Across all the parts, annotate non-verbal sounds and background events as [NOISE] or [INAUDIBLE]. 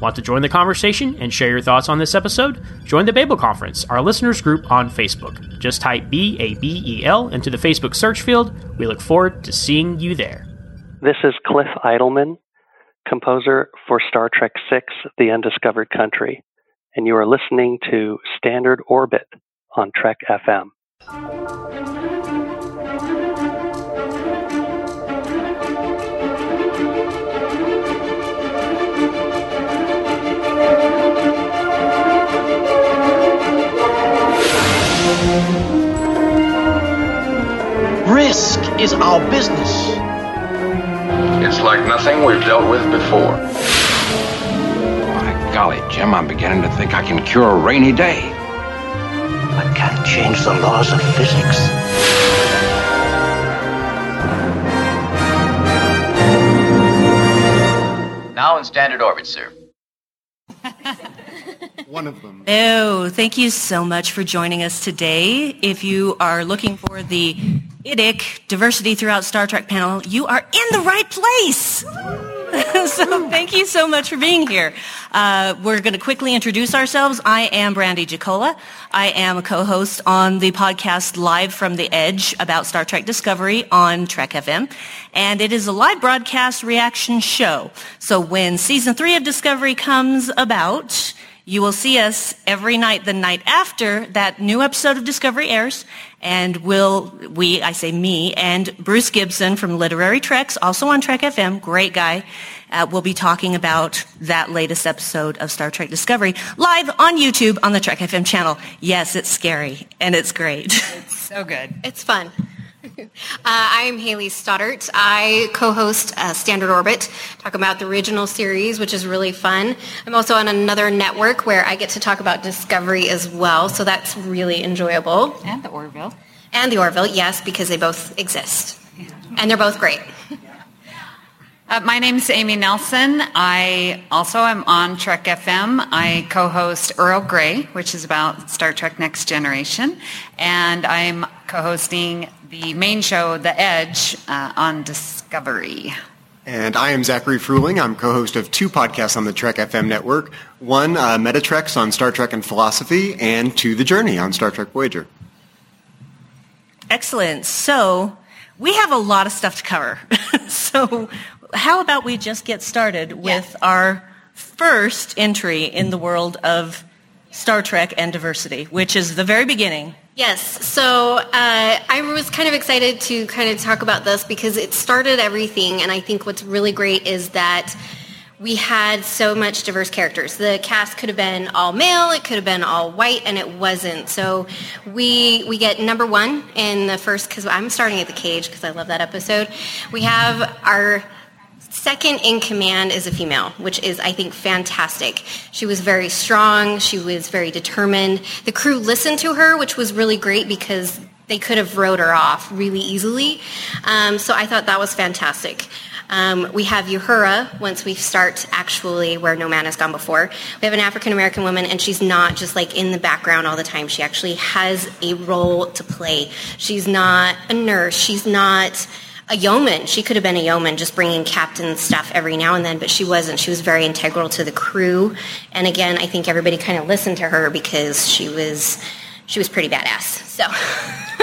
Want to join the conversation and share your thoughts on this episode? Join the Babel Conference, our listeners group on Facebook. Just type B A B E L into the Facebook search field. We look forward to seeing you there. This is Cliff Eidelman, composer for Star Trek VI The Undiscovered Country, and you are listening to Standard Orbit on Trek FM. Risk is our business. It's like nothing we've dealt with before. By golly, Jim, I'm beginning to think I can cure a rainy day. I can't change the laws of physics. Now in standard orbit, sir. [LAUGHS] One of them. Oh, thank you so much for joining us today. If you are looking for the IDIC Diversity Throughout Star Trek panel, you are in the right place. [LAUGHS] so thank you so much for being here. Uh, we're going to quickly introduce ourselves. I am Brandi Jackola. I am a co-host on the podcast Live from the Edge about Star Trek Discovery on Trek FM. And it is a live broadcast reaction show. So when season three of Discovery comes about, you will see us every night the night after that new episode of Discovery airs. And will we, I say me, and Bruce Gibson from Literary Treks, also on Trek FM, great guy, uh, will be talking about that latest episode of Star Trek Discovery live on YouTube on the Trek FM channel. Yes, it's scary and it's great. So good. It's fun. Uh, I'm Hayley Stoddart. I co-host uh, Standard Orbit, talk about the original series, which is really fun. I'm also on another network where I get to talk about Discovery as well, so that's really enjoyable. And the Orville. And the Orville, yes, because they both exist. And they're both great. Uh, my name's Amy Nelson. I also am on Trek FM. I co-host Earl Grey, which is about Star Trek Next Generation, and I'm co-hosting the main show, The Edge, uh, on Discovery. And I am Zachary Fruhling. I'm co-host of two podcasts on the Trek FM network. One, uh, Metatreks on Star Trek and philosophy, and To the Journey on Star Trek Voyager. Excellent. So we have a lot of stuff to cover. [LAUGHS] so how about we just get started with our first entry in the world of Star Trek and diversity, which is the very beginning. Yes, so uh, I was kind of excited to kind of talk about this because it started everything, and I think what's really great is that we had so much diverse characters. The cast could have been all male, it could have been all white, and it wasn't. So we we get number one in the first because I'm starting at the cage because I love that episode. We have our second in command is a female, which is, I think, fantastic. She was very strong. She was very determined. The crew listened to her, which was really great because they could have wrote her off really easily. Um, so I thought that was fantastic. Um, we have Uhura once we start actually where no man has gone before. We have an African American woman, and she's not just like in the background all the time. She actually has a role to play. She's not a nurse. She's not a yeoman. She could have been a yeoman, just bringing captain stuff every now and then, but she wasn't. She was very integral to the crew. And again, I think everybody kind of listened to her because she was she was pretty badass. So. [LAUGHS]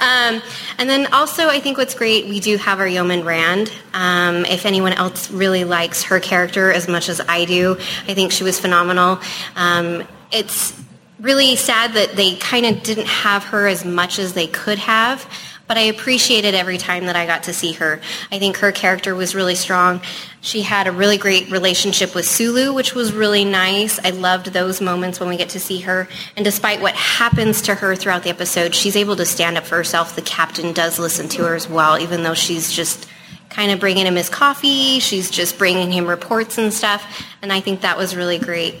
um, and then also, I think what's great, we do have our yeoman Rand. Um, if anyone else really likes her character as much as I do, I think she was phenomenal. Um, it's really sad that they kind of didn't have her as much as they could have but I appreciated every time that I got to see her. I think her character was really strong. She had a really great relationship with Sulu, which was really nice. I loved those moments when we get to see her. And despite what happens to her throughout the episode, she's able to stand up for herself. The captain does listen to her as well, even though she's just kind of bringing him his coffee. She's just bringing him reports and stuff. And I think that was really great.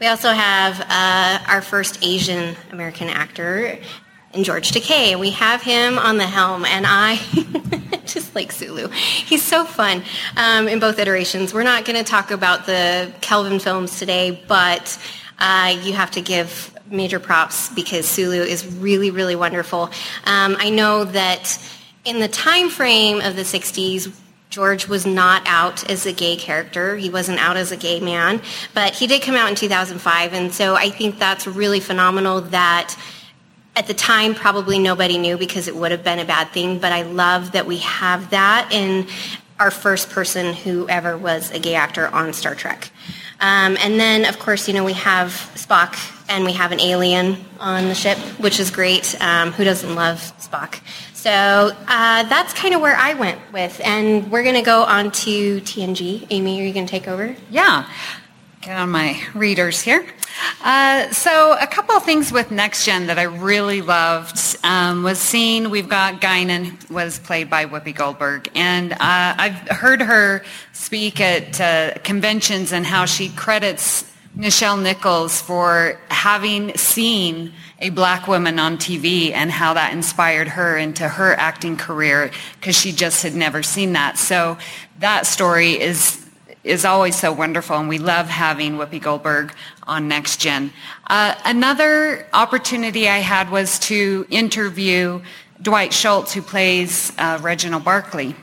We also have uh, our first Asian American actor in George Takei. We have him on the helm, and I [LAUGHS] just like Sulu. He's so fun um, in both iterations. We're not going to talk about the Kelvin films today, but uh, you have to give major props because Sulu is really, really wonderful. Um, I know that in the time frame of the 60s, George was not out as a gay character. He wasn't out as a gay man, but he did come out in 2005, and so I think that's really phenomenal that at the time probably nobody knew because it would have been a bad thing, but I love that we have that in our first person who ever was a gay actor on Star Trek. Um, and then, of course, you know, we have Spock and we have an alien on the ship, which is great. Um, who doesn't love Spock? So uh, that's kind of where I went with. And we're going to go on to TNG. Amy, are you going to take over? Yeah. Get on my readers here. Uh, so a couple of things with Next Gen that I really loved um, was seeing we've got Guinan was played by Whoopi Goldberg, and uh, I've heard her speak at uh, conventions and how she credits Nichelle Nichols for having seen a black woman on TV and how that inspired her into her acting career because she just had never seen that. So that story is is always so wonderful, and we love having Whoopi Goldberg on Next Gen. Uh, another opportunity I had was to interview Dwight Schultz, who plays uh, Reginald Barclay.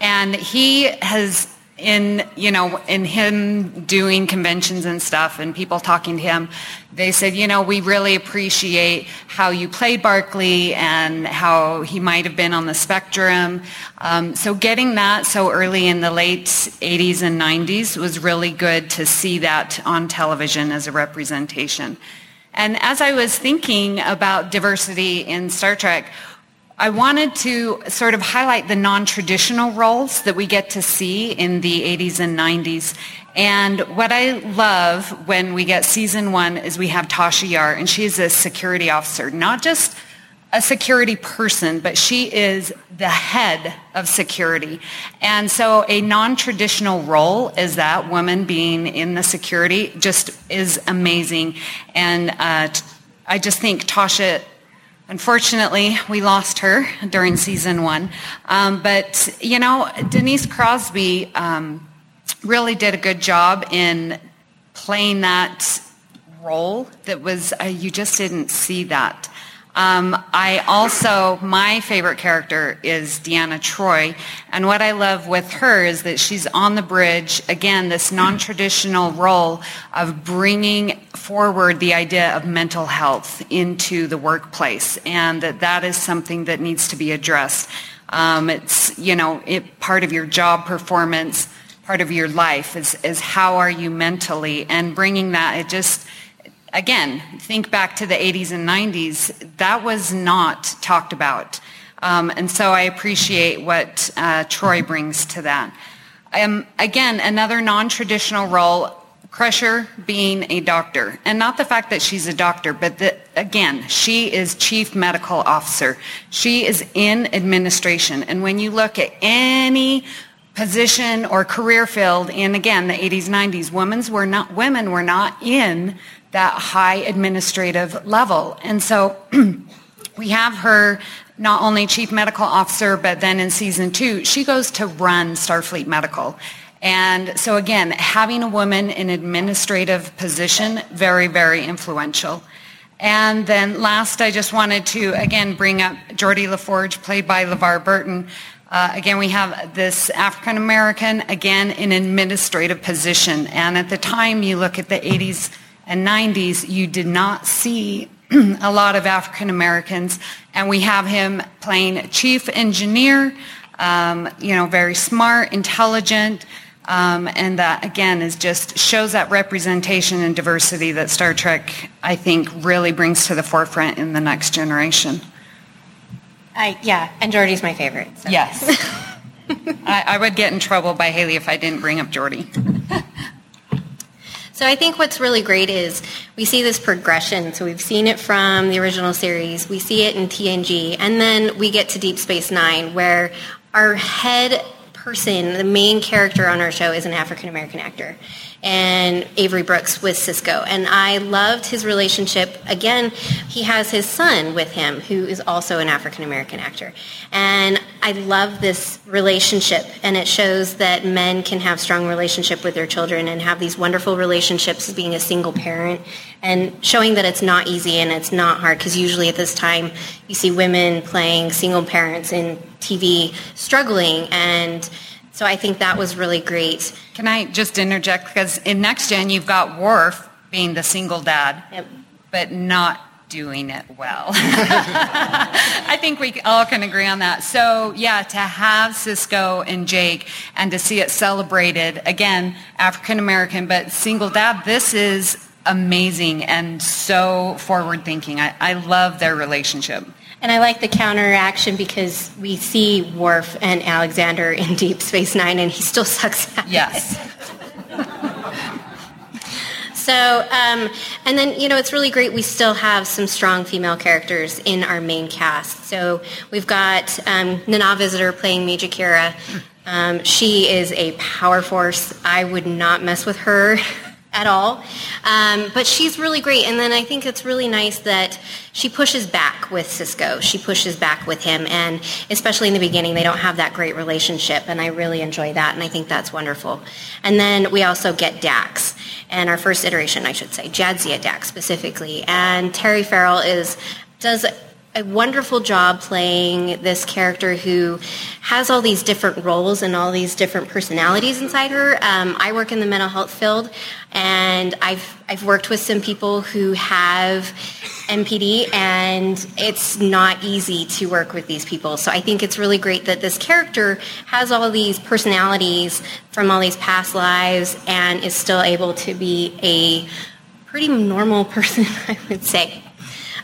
And he has in you know in him doing conventions and stuff and people talking to him they said you know we really appreciate how you played barclay and how he might have been on the spectrum. Um, so getting that so early in the late 80s and 90s was really good to see that on television as a representation. And as i was thinking about diversity in star trek I wanted to sort of highlight the non-traditional roles that we get to see in the 80s and 90s. And what I love when we get season one is we have Tasha Yar, and she's a security officer, not just a security person, but she is the head of security. And so a non-traditional role is that woman being in the security just is amazing. And uh, I just think Tasha Unfortunately, we lost her during season one. Um, but, you know, Denise Crosby um, really did a good job in playing that role that was, uh, you just didn't see that. Um, I also, my favorite character is Deanna Troi. And what I love with her is that she's on the bridge, again, this non-traditional role of bringing forward the idea of mental health into the workplace. And that that is something that needs to be addressed. Um, it's, you know, it, part of your job performance, part of your life is, is how are you mentally and bringing that, it just, again, think back to the 80s and 90s, that was not talked about. Um, and so I appreciate what uh, Troi brings to that. Um, again, another non-traditional role, Crusher being a doctor. And not the fact that she's a doctor, but that, again, she is chief medical officer. She is in administration. And when you look at any position or career field in, again, the 80s, 90s, women's were not, women were not in that high administrative level. And so [CLEARS THROAT] we have her not only chief medical officer, but then in season two, she goes to run Starfleet Medical. And so again, having a woman in administrative position, very, very influential. And then last, I just wanted to again bring up Geordi LaForge, played by LeVar Burton. Uh, again, we have this African American, again, in administrative position. And at the time, you look at the 80s and 90s, you did not see [CLEARS THROAT] a lot of African Americans. And we have him playing chief engineer, um, you know, very smart, intelligent. Um, and that again is just shows that representation and diversity that Star Trek, I think, really brings to the forefront in the next generation. I, yeah, and Geordi's my favorite. So. Yes. [LAUGHS] I, I, would get in trouble by Hayley if I didn't bring up Geordi. [LAUGHS] So I think what's really great is we see this progression. So we've seen it from the original series, we see it in TNG, and then we get to Deep Space Nine, where our head person, the main character on our show, is an African American actor. And Avery Brooks with Sisko. And I loved his relationship. Again, he has his son with him, who is also an African American actor. And I love this relationship, and it shows that men can have strong relationship with their children and have these wonderful relationships being a single parent, and showing that it's not easy and it's not hard. Because usually at this time, you see women playing single parents in TV struggling and so I think that was really great. Can I just interject? Because in Next Gen, you've got Worf being the single dad, Yep. but not doing it well. [LAUGHS] I think we all can agree on that. So, yeah, to have Sisko and Jake and to see it celebrated, again, African American, but single dad, this is amazing and so forward thinking. I, I love their relationship. And I like the counteraction because we see Worf and Alexander in [LAUGHS] Deep Space Nine, and he still sucks at Yes. [LAUGHS] So, um, and then, you know, it's really great. We still have some strong female characters in our main cast. So we've got um, Nana Visitor playing Major Kira. Um, she is a power force. I would not mess with her [LAUGHS] at all. Um, but she's really great. And then I think it's really nice that she pushes back with Sisko. She pushes back with him. And especially in the beginning, they don't have that great relationship. And I really enjoy that. And I think that's wonderful. And then we also get Dax. And our first iteration, I should say, Jadzia Dax specifically. And Terry Farrell is, does a wonderful job playing this character who has all these different roles and all these different personalities inside her. Um, I work in the mental health field, and I've I've worked with some people who have MPD, and it's not easy to work with these people. So I think it's really great that this character has all these personalities from all these past lives and is still able to be a pretty normal [LAUGHS] person, I would say.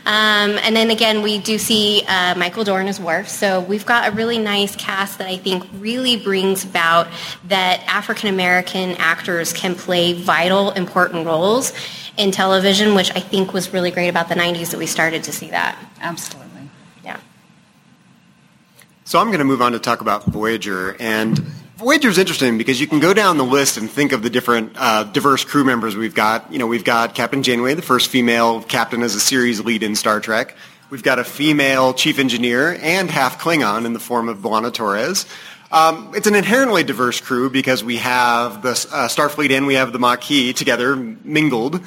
Um, and then again, we do see uh, Michael Dorn as Worf. So we've got a really nice cast that I think really brings about that African American actors can play vital, important roles in television, which I think was really great about the 90s that we started to see that. Absolutely. Yeah. So I'm going to move on to talk about Voyager. And Voyager's interesting because you can go down the list and think of the different uh, diverse crew members we've got. You know, we've got Captain Janeway, the first female captain as a series lead in Star Trek. We've got a female chief engineer and half Klingon in the form of B'Elanna Torres. Um, it's an inherently diverse crew because we have the uh, Starfleet and we have the Maquis together mingled.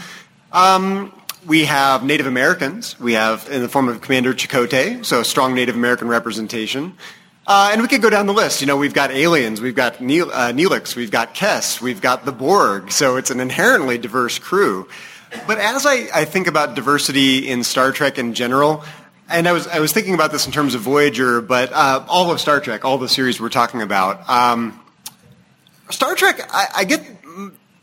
Um, we have Native Americans. We have in the form of Commander Chakotay, so a strong Native American representation. Uh, and we could go down the list. You know, we've got aliens, we've got Neel, uh, Neelix, we've got Kes, we've got the Borg. So it's an inherently diverse crew. But as I, I think about diversity in Star Trek in general, and I was I was thinking about this in terms of Voyager, but uh, all of Star Trek, all the series we're talking about. Um, Star Trek, I, I get.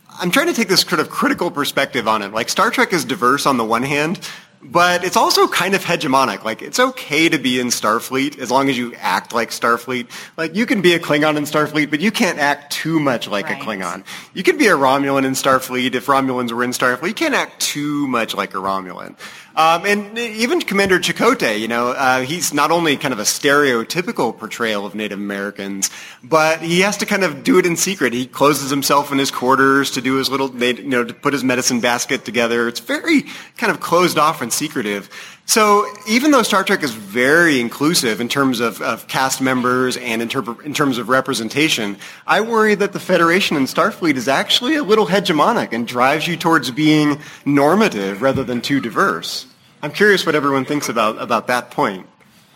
I'm trying to take this sort of critical perspective on it. Like Star Trek is diverse on the one hand, but it's also kind of hegemonic. Like it's okay to be in Starfleet as long as you act like Starfleet. Like you can be a Klingon in Starfleet, but you can't act too much like Right. a Klingon. You can be a Romulan in Starfleet if Romulans were in Starfleet. You can't act too much like a Romulan. Um, and even Commander Chakotay, you know, uh, he's not only kind of a stereotypical portrayal of Native Americans, but he has to kind of do it in secret. He closes himself in his quarters to do his little, you know, to put his medicine basket together. It's very kind of closed off and secretive. So even though Star Trek is very inclusive in terms of, of cast members and in, ter- in terms of representation, I worry that the Federation and Starfleet is actually a little hegemonic and drives you towards being normative rather than too diverse. I'm curious what everyone thinks about, about that point.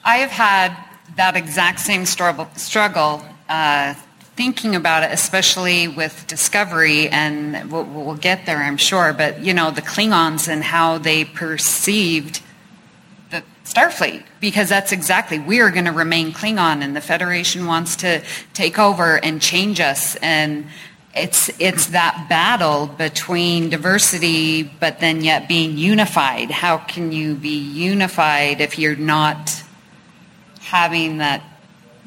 I have had that exact same struggle, struggle uh, thinking about it, especially with Discovery, and we'll, we'll get there, I'm sure. But you know, the Klingons and how they perceived the Starfleet, because that's exactly we are going to remain Klingon, and the Federation wants to take over and change us, and it's it's that battle between diversity, but then yet being unified. How can you be unified if you're not having that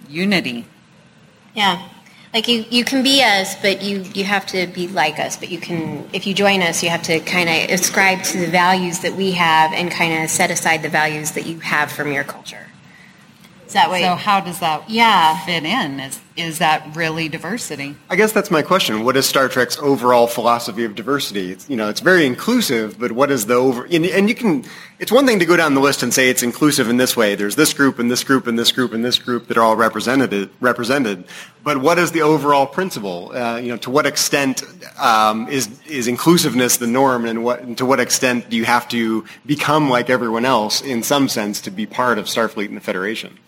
unity? Yeah. Like you, you can be us, but you, you have to be like us. But you can, if you join us, you have to kind of ascribe to the values that we have and kind of set aside the values that you have from your culture. Is that way? So how does that Yeah. fit in? Is is that really diversity? I guess that's my question. What is Star Trek's overall philosophy of diversity? It's, you know, it's very inclusive, but what is the over? And, and you can. It's one thing to go down the list and say it's inclusive in this way. There's this group and this group and this group and this group that are all represented. Represented, but what is the overall principle? Uh, you know, to what extent um, is is inclusiveness the norm, and what and to what extent do you have to become like everyone else in some sense to be part of Starfleet and the Federation?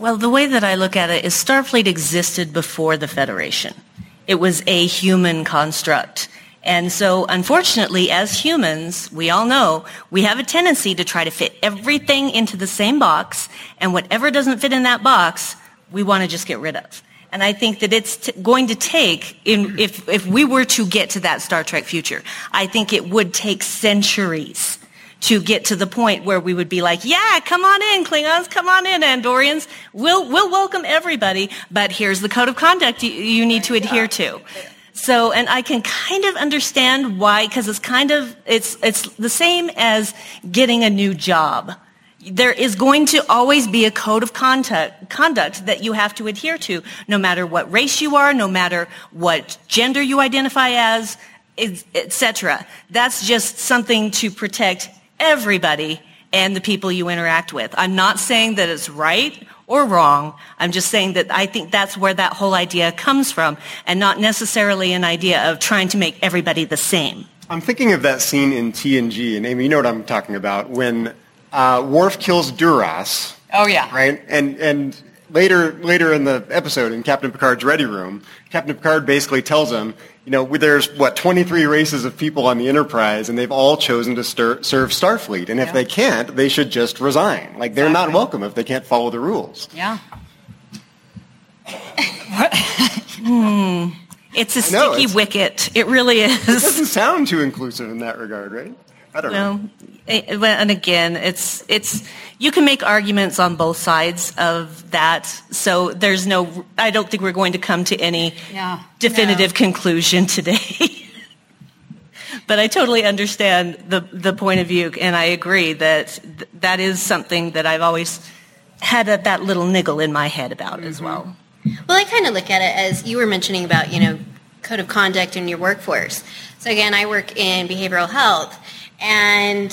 Well, the way that I look at it is Starfleet existed before the Federation. It was a human construct. And so, unfortunately, as humans, we all know we have a tendency to try to fit everything into the same box, and whatever doesn't fit in that box, we want to just get rid of. And I think that it's t- going to take, in, if, if we were to get to that Star Trek future, I think it would take centuries to get to the point where we would be like, yeah, come on in, Klingons, come on in, Andorians. We'll, we'll welcome everybody, but here's the code of conduct you, you need to adhere to. So, and I can kind of understand why, because it's kind of, it's, it's the same as getting a new job. There is going to always be a code of conduct, conduct that you have to adhere to, no matter what race you are, no matter what gender you identify as, etc. That's just something to protect everybody and the people you interact with. I'm not saying that it's right or wrong. I'm just saying that I think that's where that whole idea comes from and not necessarily an idea of trying to make everybody the same. I'm thinking of that scene in TNG, and Amy, you know what I'm talking about, when uh, Worf kills Duras. Oh, yeah. Right? And, and later, later in the episode, in Captain Picard's ready room, Captain Picard basically tells him, you know, there's what 23 races of people on the Enterprise, and they've all chosen to stir, serve Starfleet. And if yeah. they can't, they should just resign. Like they're exactly. not welcome if they can't follow the rules. Yeah. hmm. It's a sticky know, wicket. It really is. It doesn't sound too inclusive in that regard, right? I don't well, know. And again, it's it's you can make arguments on both sides of that. So there's no. I don't think we're going to come to any yeah, definitive no. conclusion today. [LAUGHS] but I totally understand the the point of view, and I agree that th- that is something that I've always had a, that little niggle in my head about mm-hmm. as well. Well, I kind of look at it as you were mentioning about you know code of conduct in your workforce. So again, I work in behavioral health and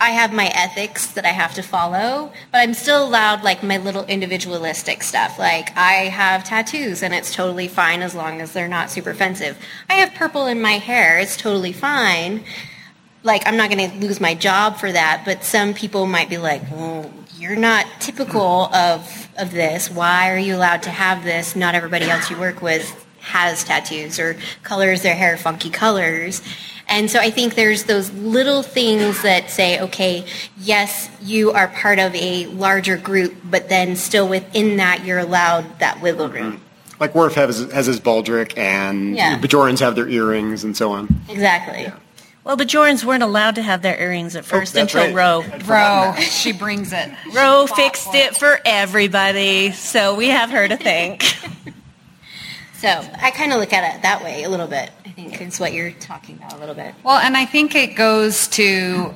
I have my ethics that I have to follow, but I'm still allowed like my little individualistic stuff. Like I have tattoos and it's totally fine as long as they're not super offensive. I have purple in my hair, it's totally fine. Like I'm not going to lose my job for that, but some people might be like, "Well, you're not typical of of this. Why are you allowed to have this? Not everybody else you work with has tattoos or colors their hair funky colors." And so I think there's those little things that say, okay, yes, you are part of a larger group, but then still within that, you're allowed that wiggle room. Mm-hmm. Like Worf has, has his baldric, and yeah. Bajorans have their earrings, and so on. Exactly. Yeah. Well, Bajorans weren't allowed to have their earrings at oh, first oh, until right. Ro. Ro, [LAUGHS] she brings it. Ro fixed it for everybody, so we have her to thank. [LAUGHS] so I kind of look at it that way a little bit I think is what you're talking about a little bit. Well, and I think it goes to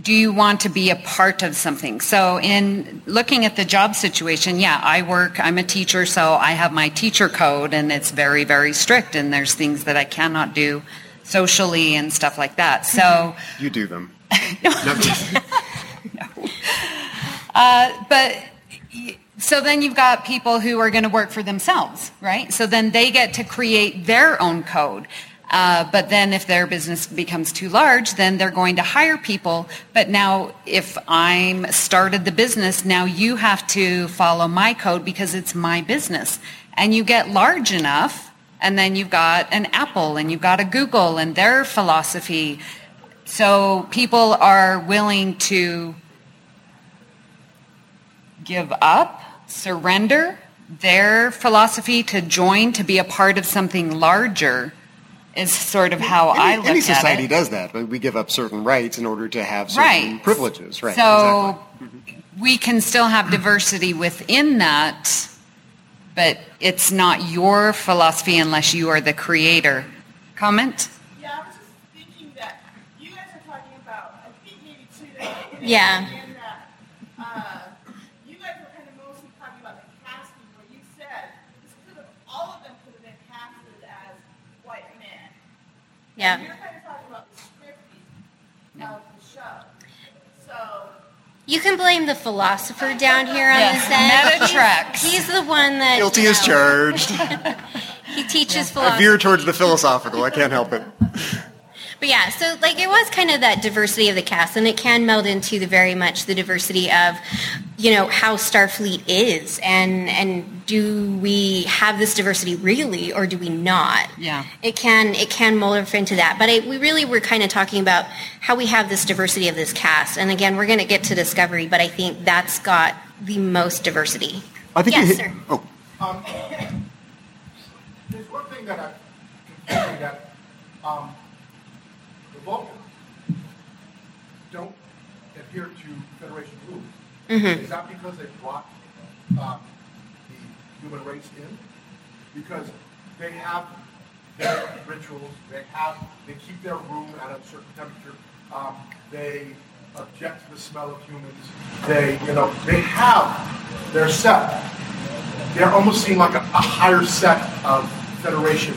do you want to be a part of something? So, in looking at the job situation, yeah, I work, I'm a teacher, so I have my teacher code, and it's very, very strict, and there's things that I cannot do socially and stuff like that. So, you do them. [LAUGHS] no. [LAUGHS] no. Uh, but so then you've got people who are going to work for themselves, right? So then they get to create their own code. Uh, but then if their business becomes too large, then they're going to hire people. But now if I'm started the business, now you have to follow my code because it's my business. And you get large enough, and then you've got an Apple and you've got a Google and their philosophy. So people are willing to give up surrender their philosophy to join to be a part of something larger is sort of how any, I look any society does that. But we give up certain rights in order to have certain right. privileges. Right. So exactly. we can still have diversity within that, but it's not your philosophy unless you are the creator. Comment? Yeah, I was just thinking that you guys are talking about, I think maybe two Yeah. Yeah. You're kind of talking about the scripting of the show. So You can blame the philosopher down here on Yes, this end. Meta Treks. He's, he's the one that Guilty you as know, charged. [LAUGHS] He teaches I philosophy. veer towards the philosophical. I can't help it. But yeah, so like it was kind of that diversity of the cast, and it can meld into the very much the diversity of, you know, how Starfleet is, and and do we have this diversity really, or do we not? Yeah. It can it can mold into that, but I, we really were kind of talking about how we have this diversity of this cast, and again, we're going to get to Discovery, but I think that's got the most diversity. I think yes, you sir. oh, Um, [LAUGHS] there's one thing that I'm confusing that um, the Vulcans don't adhere to Federation rules. Mhm. Is that because they brought um, the human race in? Because they have their rituals, they have, they keep their room at a certain temperature, um, they object to the smell of humans, they, you know, they have their set they're almost seem like a, a higher set of Federation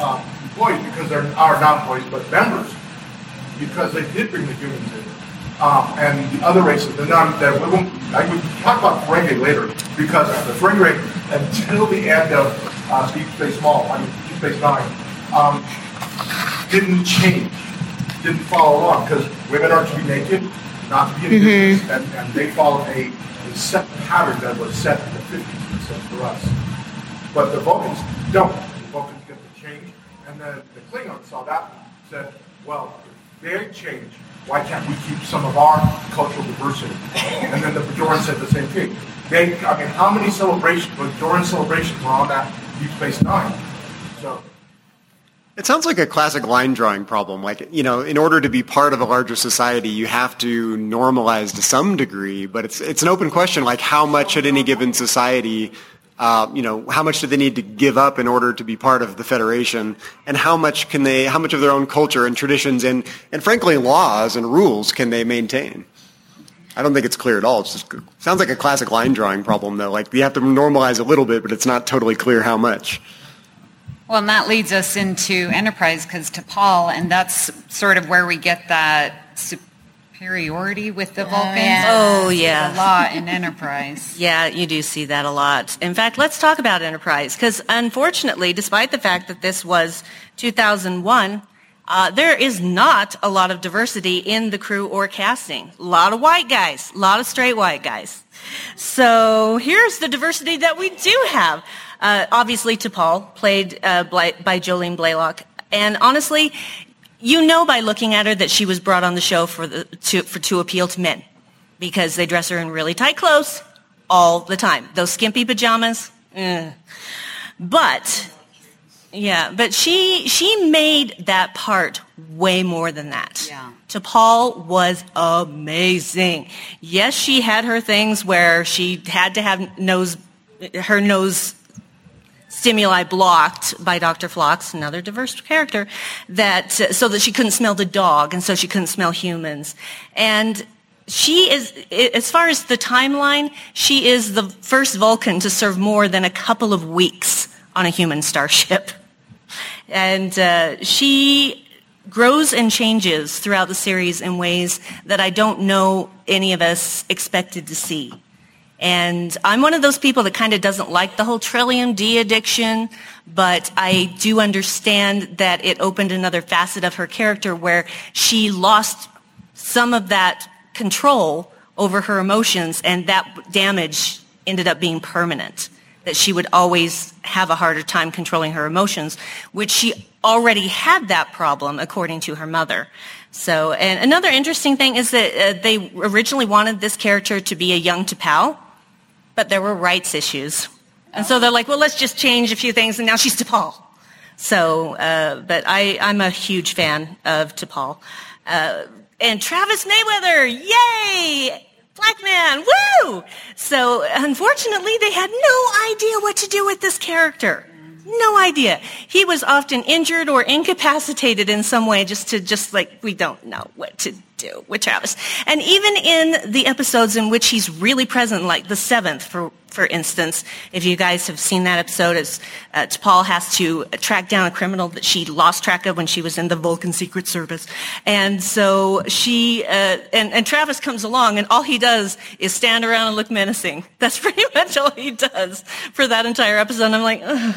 um, employees because they're are not employees but members because they did bring the humans in. Um, and the other races, the non, that we won't, I would talk about Ferengi later because the Ferengi until the end of uh, Deep Space Mall, I mean Deep Space Nine, um, didn't change, didn't follow along because women are to be naked, not to be in business, and, and they followed a, a set pattern that was set in the 50s and set for us. But the Vulcans don't. The Vulcans get to change, and then the Klingons saw that and said, well, they change, why can't we keep some of our cultural diversity? And then the Bajoran said the same thing. They, I mean, how many celebrations, Bajoran celebrations were on that Deep Space Nine? So It sounds like a classic line drawing problem. Like, you know, in order to be part of a larger society, you have to normalize to some degree, but it's, it's an open question, like how much at any given society, uh, you know, how much do they need to give up in order to be part of the Federation, and how much can they, how much of their own culture and traditions and, and frankly laws and rules can they maintain? I don't think it's clear at all. It sounds like a classic line drawing problem though. Like, you have to normalize a little bit, but it's not totally clear how much. Well, and that leads us into Enterprise because T'Pol, and that's sort of where we get that superiority with the Vulcans. Oh, yeah. A lot in Enterprise. [LAUGHS] Yeah, you do see that a lot. In fact, let's talk about Enterprise because unfortunately, despite the fact that this was 2001, uh, there is not a lot of diversity in the crew or casting. A lot of white guys, a lot of straight white guys. So here's the diversity that we do have. Uh, obviously, T'Pol, played uh, by, by Jolene Blalock. And honestly, you know by looking at her that she was brought on the show for, the, to, for, to appeal to men because they dress her in really tight clothes all the time. Those skimpy pajamas. eh. But yeah, but she she made that part way more than that. Yeah. T'Pol was amazing. Yes, she had her things where she had to have nose her nose stimuli blocked by Dr. Phlox, another diverse character, that so that she couldn't smell the dog and so she couldn't smell humans. And she is, as far as the timeline, she is the first Vulcan to serve more than a couple of weeks on a human starship. And uh, she grows and changes throughout the series in ways that I don't know any of us expected to see. And I'm one of those people that kind of doesn't like the whole Trellium D addiction, but I do understand that it opened another facet of her character where she lost some of that control over her emotions, and that damage ended up being permanent. That she would always have a harder time controlling her emotions, which she already had that problem, according to her mother. So, and another interesting thing is that uh, they originally wanted this character to be a young T'Pau, but there were rights issues. And so they're like, well, let's just change a few things, and now she's T'Pol. So, uh, but I, I'm a huge fan of T'Pol. Uh, and Travis Mayweather, yay! Black man, woo! So, unfortunately, they had no idea what to do with this character. No idea. He was often injured or incapacitated in some way just to just like, we don't know what to do with Travis. And even in the episodes in which he's really present, like the seventh, for, for instance, if you guys have seen that episode, as uh, T'Pol has to track down a criminal that she lost track of when she was in the Vulcan Secret Service. And so she, uh, and, and Travis comes along and all he does is stand around and look menacing. [LAUGHS] That's pretty much all he does for that entire episode. And I'm like, Ugh.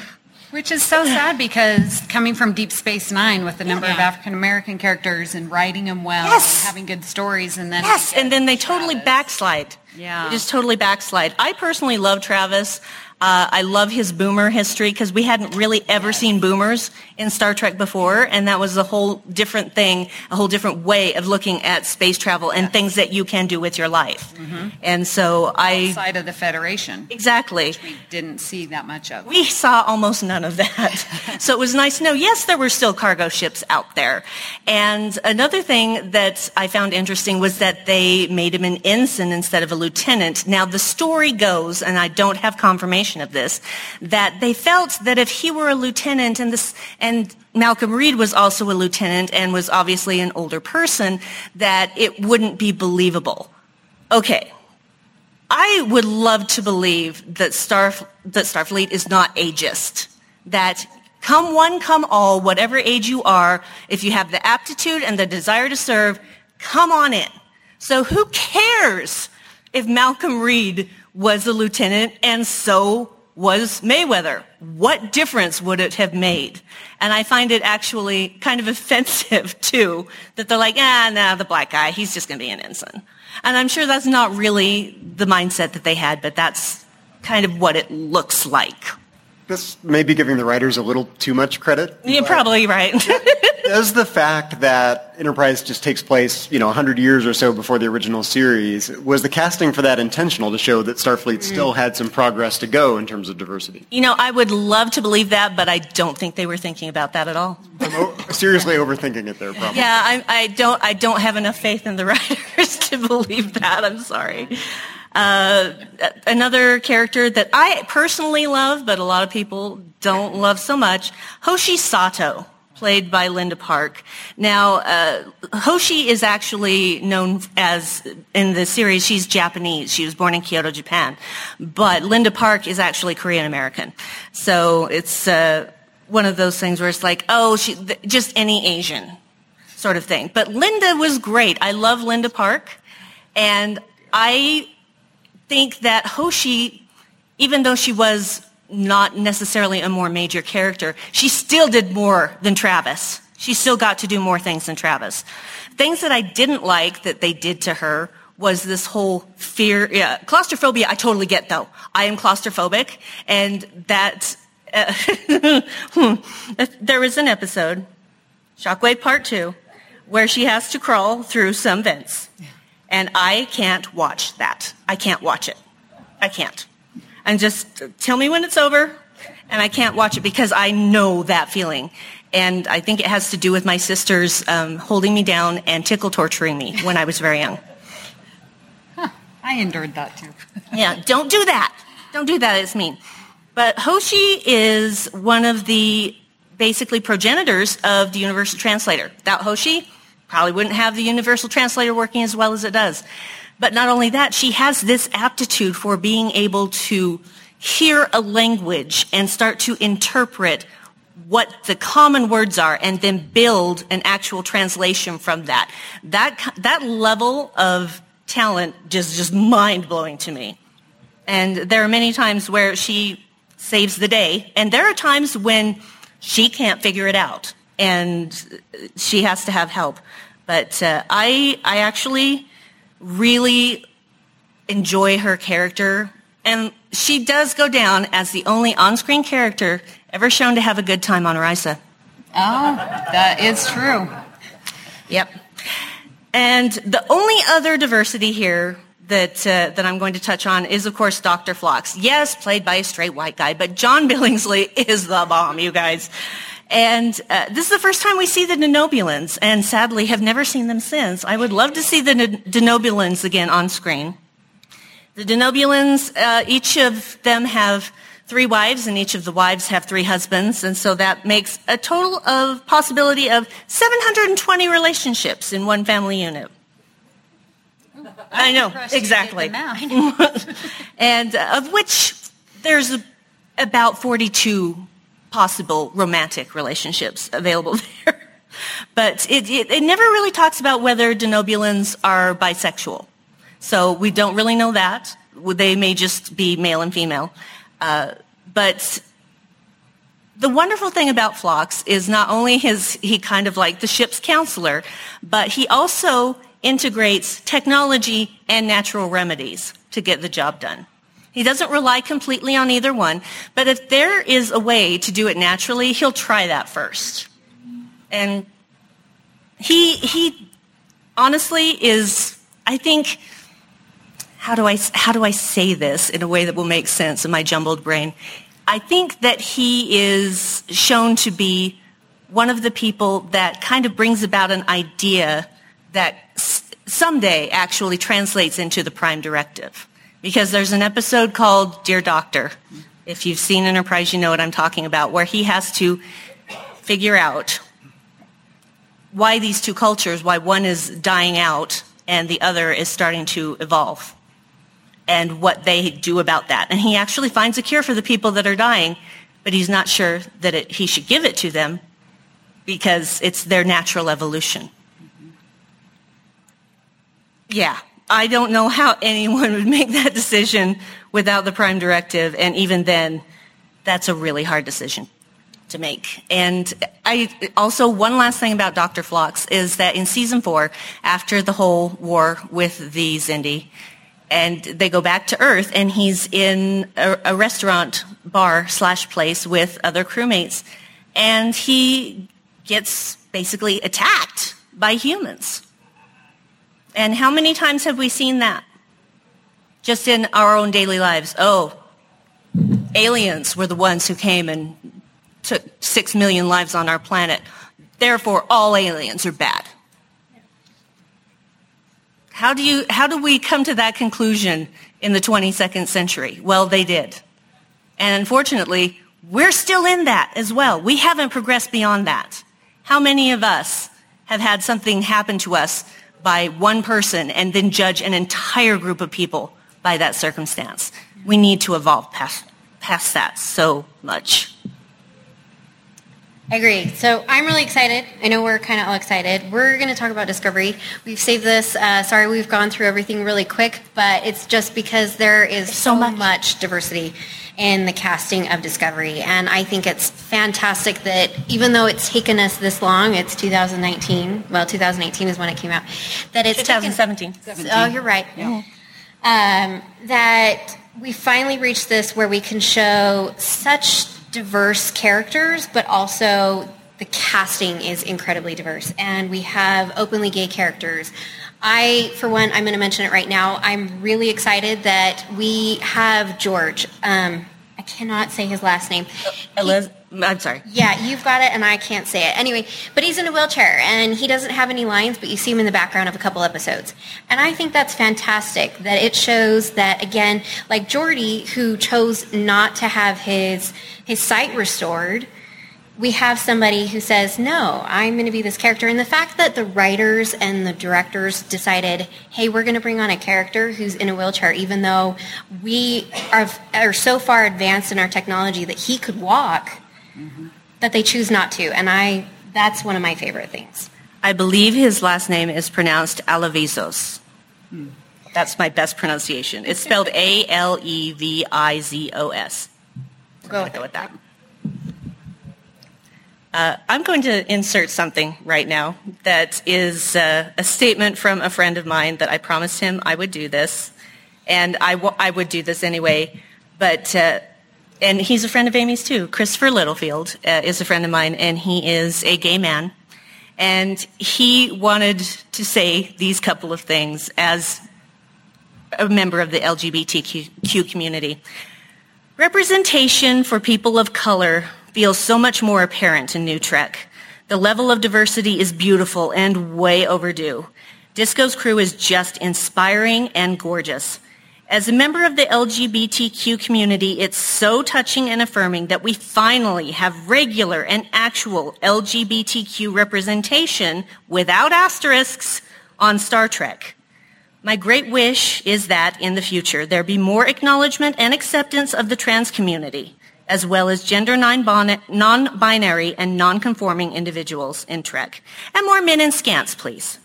Which is so sad because coming from Deep Space Nine with the number of African American characters and writing them well Yes. and having good stories and then Yes, and then they totally backslide. Yeah. They just totally backslide. I personally love Travis. Uh, I love his boomer history because we hadn't really ever seen boomers in Star Trek before, and that was a whole different thing, a whole different way of looking at space travel and things that you can do with your life. Mm-hmm. And so I outside of the Federation. exactly. We didn't see that much of. We saw almost none of that. [LAUGHS] so it was nice to know, yes, there were still cargo ships out there. And another thing that I found interesting was that they made him an ensign instead of a lieutenant. Now the story goes, and I don't have confirmation of this, that they felt that if he were a lieutenant and this, and Malcolm Reed was also a lieutenant and was obviously an older person, that it wouldn't be believable. Okay, I would love to believe that Star that Starfleet is not ageist. That come one, come all, whatever age you are, if you have the aptitude and the desire to serve, come on in. So who cares if Malcolm Reed was a lieutenant and so was Mayweather? What difference would it have made? And I find it actually kind of [LAUGHS] offensive too that they're like, ah, nah, the black guy, he's just going to be an ensign. And I'm sure that's not really the mindset that they had, but that's kind of what it looks like. This may be giving the writers a little too much credit. You're probably right. Does the fact that Enterprise just takes place, you know, 100 years or so before the original series, was the casting for that intentional to show that Starfleet still had some progress to go in terms of diversity? you know, I would love to believe that, but I don't think they were thinking about that at all. I'm o- seriously overthinking it there, probably. Yeah, I, I don't. I don't have enough faith in the [LAUGHS] writers to believe that. I'm sorry. Uh, another character that I personally love, but a lot of people don't love so much, Hoshi Sato, played by Linda Park. Now, uh, Hoshi is actually known as in the series. She's Japanese. She was born in Kyoto, Japan, but Linda Park is actually Korean American. So it's uh, one of those things where it's like, oh, she, th- just any Asian sort of thing. But Linda was great. I love Linda Park. And I think that Hoshi, even though she was not necessarily a more major character, she still did more than Travis. She still got to do more things than Travis. Things that I didn't like that they did to her was this whole fear, yeah, claustrophobia. I totally get though. I am claustrophobic, and that uh, [LAUGHS] there was an episode, Shockwave Part Two, where she has to crawl through some vents. And I can't watch that. I can't watch it. I can't. And just tell me when it's over, and I can't watch it because I know that feeling. And I think it has to do with my sisters um, holding me down and tickle torturing me when I was very young. I endured that too. [LAUGHS] Yeah, don't do that. Don't do that. It's mean. But Hoshi is one of the basically progenitors of the Universal Translator. Without Hoshi, probably wouldn't have the Universal Translator working as well as it does. But not only that, she has this aptitude for being able to hear a language and start to interpret what the common words are and then build an actual translation from that. That, that level of talent just, just mind blowing to me. And there are many times where she saves the day, and there are times when she can't figure it out, and she has to have help. But uh, I, I actually really enjoy her character, and she does go down as the only on-screen character ever shown to have a good time on Risa. Oh, that is true. Yep. And the only other diversity here that uh, that I'm going to touch on is, of course, Dr. Phlox. Yes, played by a straight white guy, but John [LAUGHS] Billingsley is the bomb, you guys. And uh, this is the first time we see the Denobulans, and sadly have never seen them since. I would love to see the Denobulans again on screen. The Denobulans, uh, each of them have three wives, and each of the wives have three husbands, and so that makes a total of possibility of 720 relationships in one family unit. I know, exactly. [LAUGHS] and uh, of which there's about 42 possible romantic relationships available [LAUGHS] there. But it, it, it, never really talks about whether denobulans are bisexual. So we don't really know that. They may just be male and female. Uh, but the wonderful thing about Phlox is not only is he kind of like the ship's counselor, but he also integrates technology and natural remedies to get the job done. He doesn't rely completely on either one, but if there is a way to do it naturally, he'll try that first. And he, he honestly is, I think, how do I, how do I say this in a way that will make sense in my jumbled brain? I think that he is shown to be one of the people that kind of brings about an idea that someday actually translates into the prime directive. Because there's an episode called Dear Doctor. If you've seen Enterprise, you know what I'm talking about, where he has to figure out why these two cultures, why one is dying out and the other is starting to evolve, and what they do about that. And he actually finds a cure for the people that are dying, but he's not sure that it, he should give it to them because it's their natural evolution yeah, I don't know how anyone would make that decision without the prime directive. And even then, that's a really hard decision to make. And I also, one last thing about Dr. Phlox is that in season four, after the whole war with the Xindi, and they go back to Earth, and he's in a, a restaurant bar slash place with other crewmates, and he gets basically attacked by humans. And how many times have we seen that? Just in our own daily lives. Oh, aliens were the ones who came and took six million lives on our planet. Therefore, all aliens are bad. How do, you, how do we come to that conclusion in the 22nd century? Well, they did. And unfortunately, we're still in that as well. We haven't progressed beyond that. How many of us have had something happen to us by one person and then judge an entire group of people by that circumstance. We need to evolve past, past that so much. I agree. So I'm really excited. I know we're kind of all excited. We're going to talk about Discovery. We've saved this. Uh, sorry, we've gone through everything really quick, but it's just because there is so, so much. much diversity in the casting of Discovery. And I think it's fantastic that even though it's taken us this long, it's 2019, well, 2018 is when it came out, that it's 2017. Taken, oh, you're right. Yeah. Um, that we finally reached this where we can show such diverse characters, but also the casting is incredibly diverse. And we have openly gay characters. I, for one, I'm going to mention it right now. I'm really excited that we have George. Um, I cannot say his last name. Eliz- I'm sorry. Yeah, you've got it, and I can't say it. Anyway, but he's in a wheelchair, and he doesn't have any lines, but you see him in the background of a couple episodes. And I think that's fantastic that it shows that, again, like Geordi, who chose not to have his, his sight restored – we have somebody who says, no, I'm going to be this character. And the fact that the writers and the directors decided, hey, we're going to bring on a character who's in a wheelchair, even though we are, are so far advanced in our technology that he could walk. That they choose not to. And I, that's one of my favorite things. I believe his last name is pronounced Alevizos. Hmm. That's my best pronunciation. It's spelled A L E V I Z O S. Go with, with that. Uh, I'm going to insert something right now that is uh, a statement from a friend of mine that I promised him I would do this, and I, w- I would do this anyway. But uh, and he's a friend of Amy's too. Christopher Littlefield uh, is a friend of mine, and he is a gay man, and he wanted to say these couple of things as a member of the LGBTQ community. Representation for people of color feels so much more apparent in New Trek. The level of diversity is beautiful and way overdue. Disco's crew is just inspiring and gorgeous. As a member of the LGBTQ community, it's so touching and affirming that we finally have regular and actual LGBTQ representation without asterisks on Star Trek. My great wish is that in the future there be more acknowledgement and acceptance of the trans community, as well as gender non-binary and non-conforming individuals in Trek. And more men in scants, please.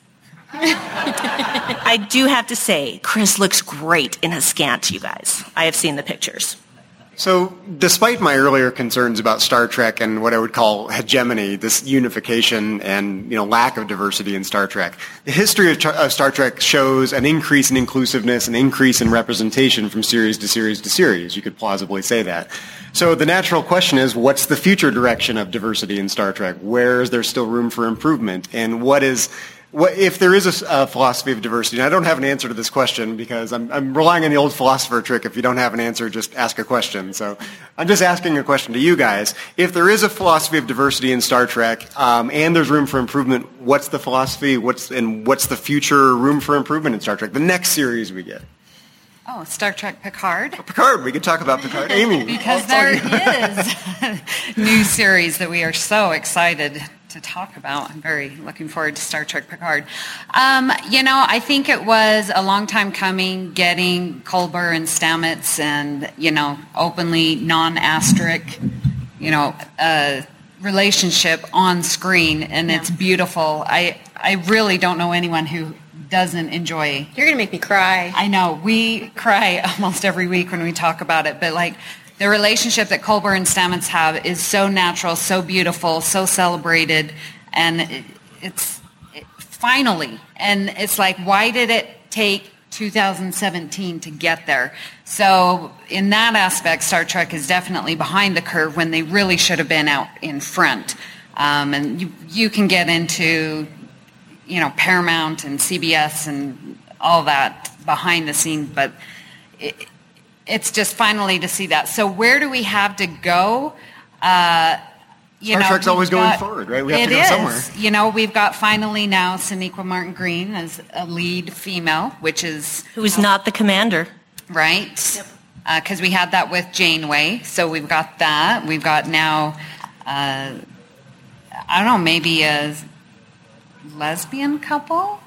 I do have to say, Chris looks great in his scant, you guys. I have seen the pictures. So, despite my earlier concerns about Star Trek and what I would call hegemony, this unification and you know lack of diversity in Star Trek, the history of, of, Star Trek shows an increase in inclusiveness, an increase in representation from series to series to series. You could plausibly say that. So, the natural question is, what's the future direction of diversity in Star Trek? Where is there still room for improvement? And what is if there is a, a, philosophy of diversity, and I don't have an answer to this question because I'm, I'm, relying on the old philosopher trick. If you don't have an answer, just ask a question. So I'm just asking a question to you guys. If there is a philosophy of diversity in Star Trek, um, and there's room for improvement, what's the philosophy? What's and what's the future room for improvement in Star Trek? The next series we get. Oh, Star Trek Picard. Oh, Picard. We could talk about Picard. Amy. [LAUGHS] because there is a [LAUGHS] new series that we are so excited to talk about. I'm very looking forward to Star Trek Picard. Um, you know, I think it was a long time coming getting Culber and Stamets and, you know, openly non-asterisk, you know, uh, relationship on screen, and yeah. it's beautiful. I, I really don't know anyone who doesn't enjoy. You're going to make me cry. I know. We cry [LAUGHS] almost every week when we talk about it, but like the relationship that Culber and Stamets have is so natural, so beautiful, so celebrated, and it, it's it, finally. And it's like, why did it take 2017 to get there? So in that aspect, Star Trek is definitely behind the curve when they really should have been out in front. Um, and you, you can get into, you know, Paramount and CBS and all that behind the scenes, but it, it's just finally to see that. So where do we have to go? Uh, you Star know, Trek's always got, going forward, right? We have to go is. somewhere. You know, we've got finally now Sonequa Martin Green as a lead female, which is who's not the commander, right? Because yep. uh, we had that with Janeway, so we've got that. We've got now, uh, I don't know, maybe a lesbian couple.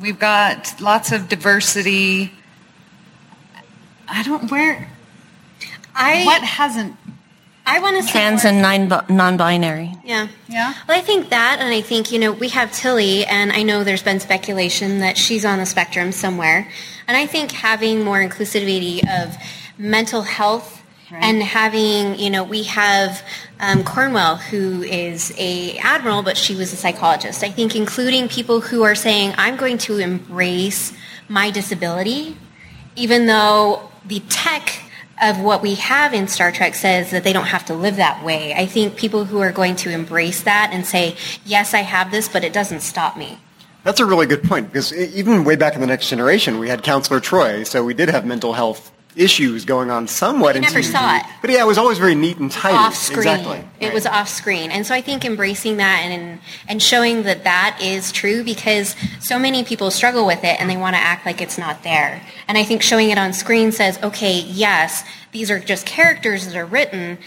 We've got lots of diversity I don't where. I what hasn't. I want to say. trans and non-binary. Yeah, yeah. Well, I think that, and I think you know we have Tilly, and I know there's been speculation that she's on the spectrum somewhere, and I think having more inclusivity of mental health Right. and having you know we have um, cornwell who is a admiral but she was a psychologist i think including people who are saying i'm going to embrace my disability even though the tech of what we have in Star Trek says that they don't have to live that way. I think people who are going to embrace that and say, yes, I have this, but it doesn't stop me. That's a really good point because even way back in the next generation, we had Counselor Troi, so we did have mental health issues going on somewhat. I never TV. saw it. But yeah, it was always very neat and tidy. Off screen. Exactly. It right. was off screen. And so I think embracing that and and showing that that is true because so many people struggle with it and they want to act like it's not there. And I think showing it on screen says, okay, yes, these are just characters that are written,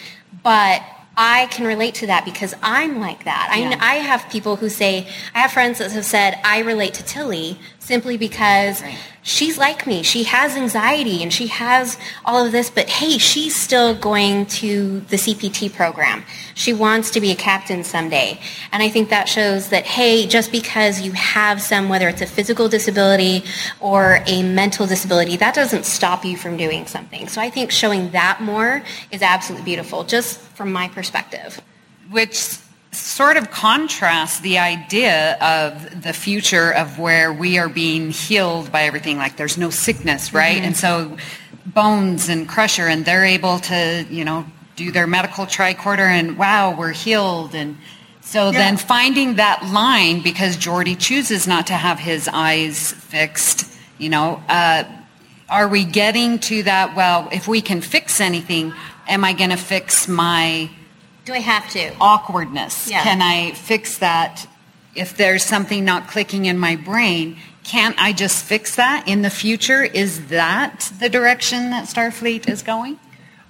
but I can relate to that because I'm like that. Yeah. I, I have people who say, I have friends that have said, I relate to Tilly simply because right. she's like me. She has anxiety and she has all of this, but hey, she's still going to the CPT program. She wants to be a captain someday. And I think that shows that, hey, just because you have some, whether it's a physical disability or a mental disability, that doesn't stop you from doing something. So I think showing that more is absolutely beautiful, just from my perspective. Which sort of contrasts the idea of the future of where we are being healed by everything like there's no sickness right mm-hmm. and so bones and crusher and they're able to you know do their medical tricorder and wow we're healed and so yeah. then finding that line because Geordi chooses not to have his eyes fixed you know uh, are we getting to that well if we can fix anything am i going to fix my do I have to? Awkwardness. Yeah. Can I fix that? If there's something not clicking in my brain, can't I just fix that in the future? Is that the direction that Starfleet is going?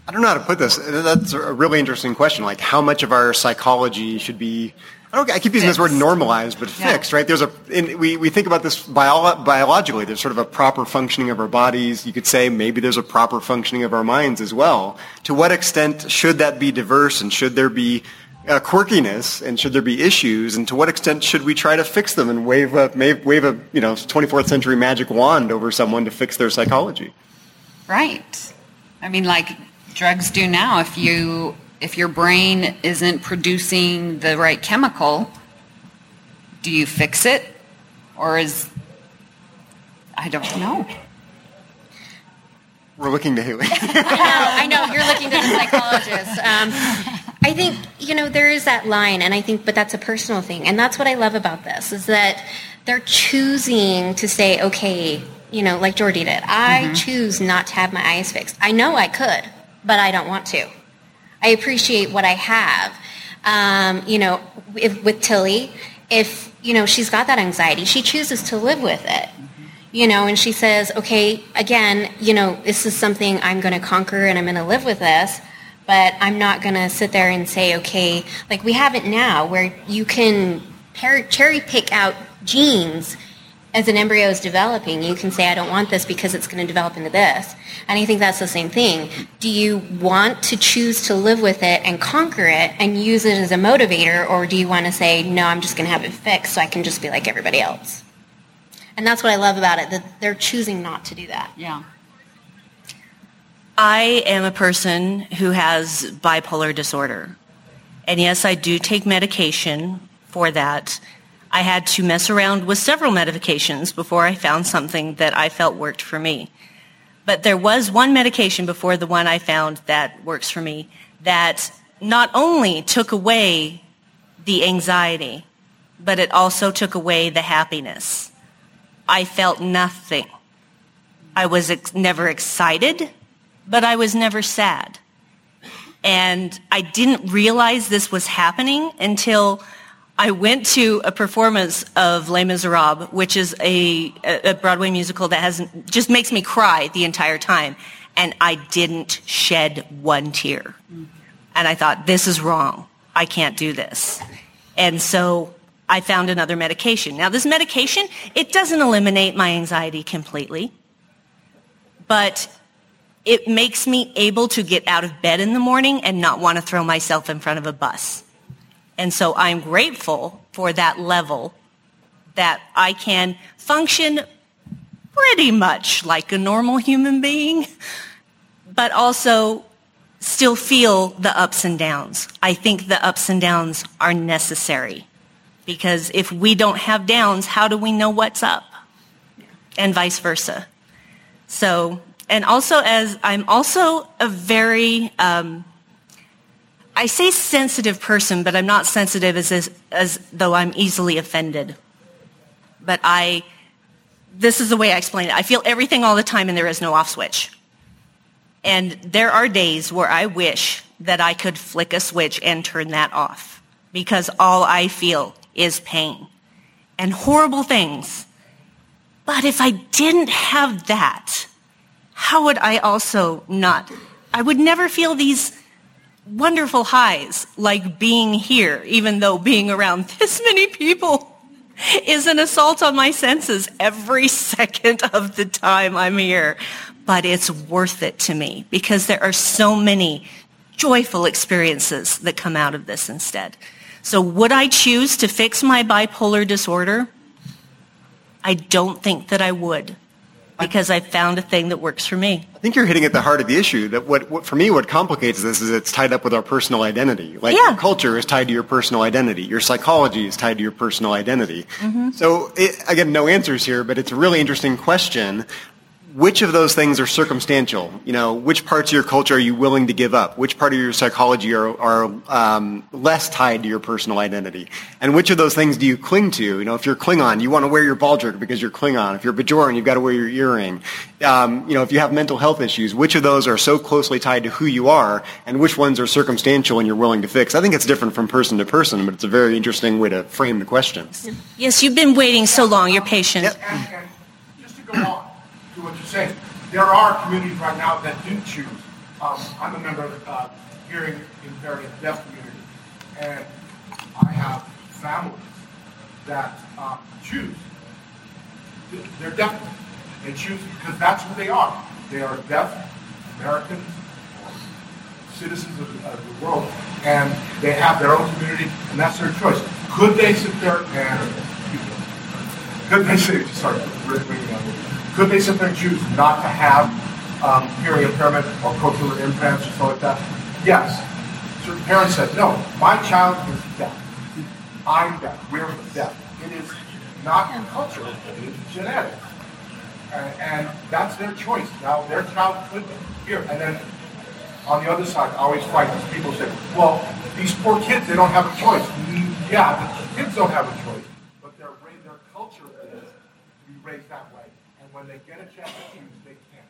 I don't know how to put this. That's a really interesting question. Like, how much of our psychology should be I, keep using this word normalized, but fixed, yeah. right? There's a, in, we, we think about this bio, biologically. There's sort of a proper functioning of our bodies. You could say maybe there's a proper functioning of our minds as well. To what extent should that be diverse and should there be uh, quirkiness and should there be issues and to what extent should we try to fix them and wave a, wave a, you know, 24th century magic wand over someone to fix their psychology? Right. I mean, like drugs do now. If you if your brain isn't producing the right chemical, do you fix it? Or is, I don't know. We're looking to Hayley. [LAUGHS] I know, I know, you're looking to the psychologist. Um, I think, you know, there is that line, and I think, but that's a personal thing. And that's what I love about this, is that they're choosing to say, okay, you know, like Geordi did, I mm-hmm. choose not to have my eyes fixed. I know I could, but I don't want to. I appreciate what I have. Um, you know, if, with Tilly, if you know she's got that anxiety, she chooses to live with it. You know, and she says, okay, again, you know, this is something I'm going to conquer and I'm going to live with this, but I'm not going to sit there and say, okay, like we have it now where you can cherry pick out genes as an embryo is developing, you can say, I don't want this because it's going to develop into this. And I think that's the same thing. Do you want to choose to live with it and conquer it and use it as a motivator, or do you want to say, no, I'm just going to have it fixed so I can just be like everybody else? And that's what I love about it, that they're choosing not to do that. Yeah. I am a person who has bipolar disorder. And yes, I do take medication for that. I had to mess around with several medications before I found something that I felt worked for me. But there was one medication before the one I found that works for me that not only took away the anxiety, but it also took away the happiness. I felt nothing. I was ex- never excited, but I was never sad. And I didn't realize this was happening until I went to a performance of Les Miserables, which is a, a Broadway musical that has just makes me cry the entire time, and I didn't shed one tear. And I thought, this is wrong. I can't do this. And so I found another medication. Now, this medication, it doesn't eliminate my anxiety completely, but it makes me able to get out of bed in the morning and not want to throw myself in front of a bus. And so I'm grateful for that level that I can function pretty much like a normal human being, but also still feel the ups and downs. I think the ups and downs are necessary because if we don't have downs, how do we know what's up? And vice versa. So, and also as I'm also a very, um, I say sensitive person, but I'm not sensitive as, as, as though I'm easily offended. But I, this is the way I explain it. I feel everything all the time and there is no off switch. And there are days where I wish that I could flick a switch and turn that off because all I feel is pain and horrible things. But if I didn't have that, how would I also not? I would never feel these wonderful highs like being here, even though being around [LAUGHS] this many people is an assault on my senses every [LAUGHS] second of the time I'm here. But it's worth it to me because there are so many joyful experiences that come out of this instead. So would I choose to fix my bipolar disorder? I don't think that I would because I found a thing that works for me. I think you're hitting at the heart of the issue. That what, what for me, what complicates this is it's tied up with our personal identity. Like yeah. your culture is tied to your personal identity. Your psychology is tied to your personal identity. Mm-hmm. So it, again, no answers here, but it's a really interesting question which of those things are circumstantial? You know, which parts of your culture are you willing to give up? Which part of your psychology are, are um, less tied to your personal identity? And which of those things do you cling to? You know, if you're Klingon, you want to wear your baldric because you're Klingon. If you're Bajoran, you've got to wear your earring. Um, you know, if you have mental health issues, which of those are so closely tied to who you are, and which ones are circumstantial and you're willing to fix? I think it's different from person to person, but it's a very interesting way to frame the question. Yes, you've been waiting so long. You're patient. Yep. There are communities right now that do choose. Um, I'm a member of uh, hearing impaired and deaf community, and I have families that uh, choose. They're deaf. They choose because that's who they are. They are deaf Americans, citizens of the, of the world, and they have their own community, and that's their choice. Could they sit there and could they say, sorry, could they and choose not to have um, hearing impairment or cochlear implants or something like that? Yes. Certain parents said, no, my child is deaf. I'm deaf. We're deaf. It is not cultural, it is genetic. And, that's their choice. Now, their child could hear. And then on the other side, I always fight these people say, well, these poor kids, they don't have a choice. Yeah, the kids don't have a choice. But their, their culture is to be raised that way. And when they get a chance to choose, they can't.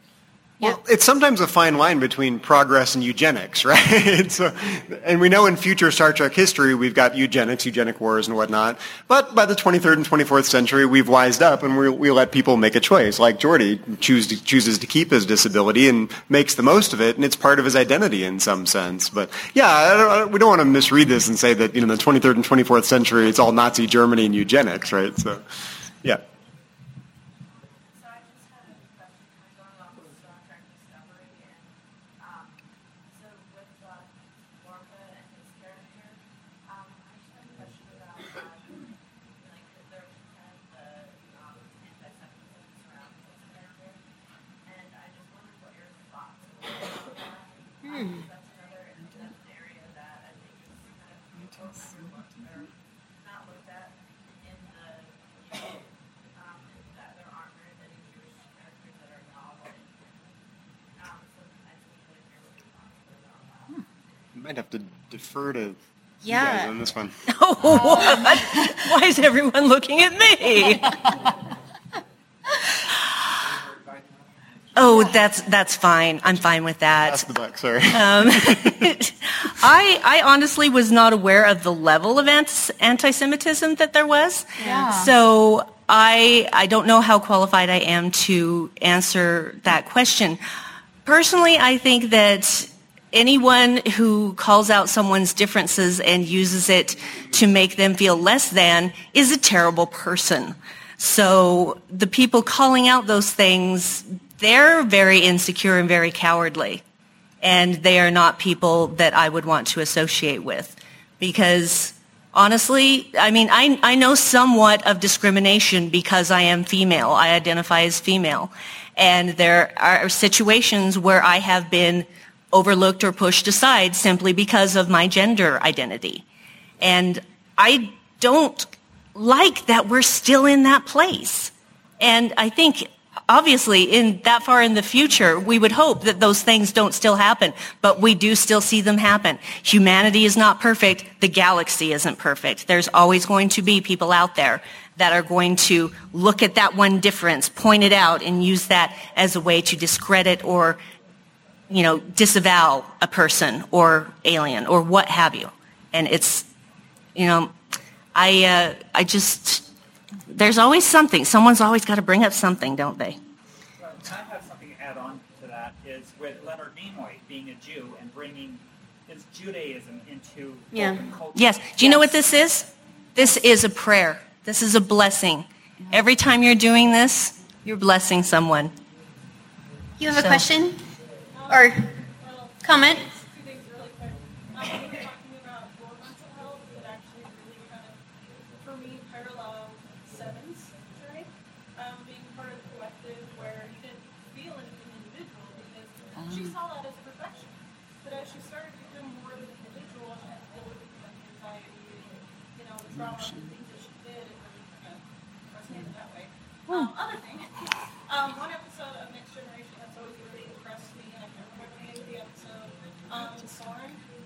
Well, it's sometimes a fine line between progress and eugenics, [LAUGHS] right? so, and we know in future Star Trek history we've got eugenics, eugenic wars and whatnot. But by the 23rd and 24th century, we've wised up and we, we let people make a choice. Like Geordi choose to, chooses to keep his disability and makes the most of it, and it's part of his identity in some sense. But yeah, I don't, we don't want to misread this and say that you know the 23rd and 24th century it's all Nazi Germany and eugenics, right? So, yeah. Might have to defer to yeah. on this one. [LAUGHS] Oh, Why is everyone looking at me? [LAUGHS] oh, that's that's fine. I'm fine with that. That's the buck. Sorry. Um, [LAUGHS] I I honestly was not aware of the level of anti-Semitism that there was. Yeah. So I I don't know how qualified I am to answer that question. Personally, I think that anyone who calls out someone's differences and uses it to make them feel less than is a terrible person. So the people calling out those things, they're very insecure and very cowardly. And they are not people that I would want to associate with. Because honestly, I mean, I, I know somewhat of discrimination because I am female. I identify as female. And there are situations where I have been overlooked or pushed aside simply because of my gender identity. And I don't like that we're still in that place. And I think obviously in that far in the future, we would hope that those things don't still happen, but we do still see them happen. Humanity is not perfect. The galaxy isn't perfect. There's always going to be people out there that are going to look at that one difference, point it out, and use that as a way to discredit or you know, disavow a person or alien or what have you. And it's, you know, I, uh, I just, there's always something. Someone's always got to bring up something, don't they? Well, I have something to add on to that is with Leonard Nimoy being a Jew and bringing his Judaism into yeah. culture. Yes. Do you know what this is? This is a prayer. This is a blessing. Every time you're doing this, you're blessing someone. You have a question? Or comment? She saw that as perfection. But as she started to become more of an individual and had to deal with things like anxiety and, you know, the trauma and things that she did, it really kind of resonated that way. Um, other thing, um, one episode of Next Generation that's always really impressed me, and I can't remember the name of the episode, um, Soren. Mm-hmm. That, Outcast. Mm. Yeah. that was really far ahead for the 90s. Absolutely. Her speech, and every time her speech at the end, almost just makes me cry. You feel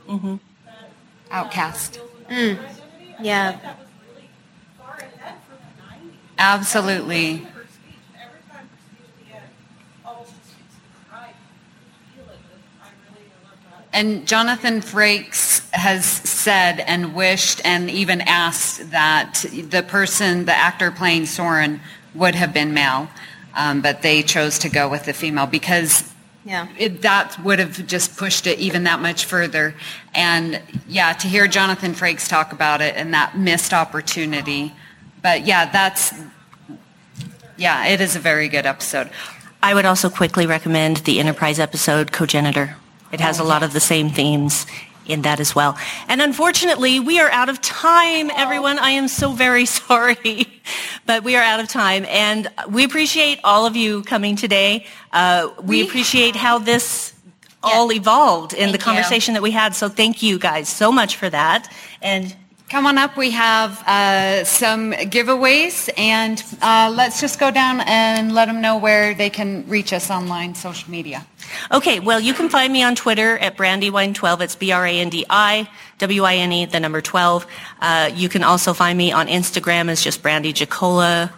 it. I really love that. And Jonathan Frakes has said and wished and even asked that the person, the actor playing Soren, would have been male. um, but they chose to go with the female because Yeah. it, that would have just pushed it even that much further. And yeah, to hear Jonathan Frakes talk about it and that missed opportunity. But yeah, that's, yeah, it is a very good episode. I would also quickly recommend the Enterprise episode Cogenitor. It has a lot of the same themes in that as well. And unfortunately, we are out of time, everyone. I am so very [LAUGHS] sorry, but we are out of time. And we appreciate all of you coming today. Uh, we, appreciate how this all evolved in the Thank you. conversation that we had. So thank you guys so much for that. And Come on up. We have uh, some giveaways, and uh, let's just go down and let them know where they can reach us online, social media. Okay, well, you can find me on Twitter at Brandiwine12. It's B-R-A-N-D-I-W-I-N-E, the number 12. Uh, you can also find me on Instagram as just Brandi Jackola,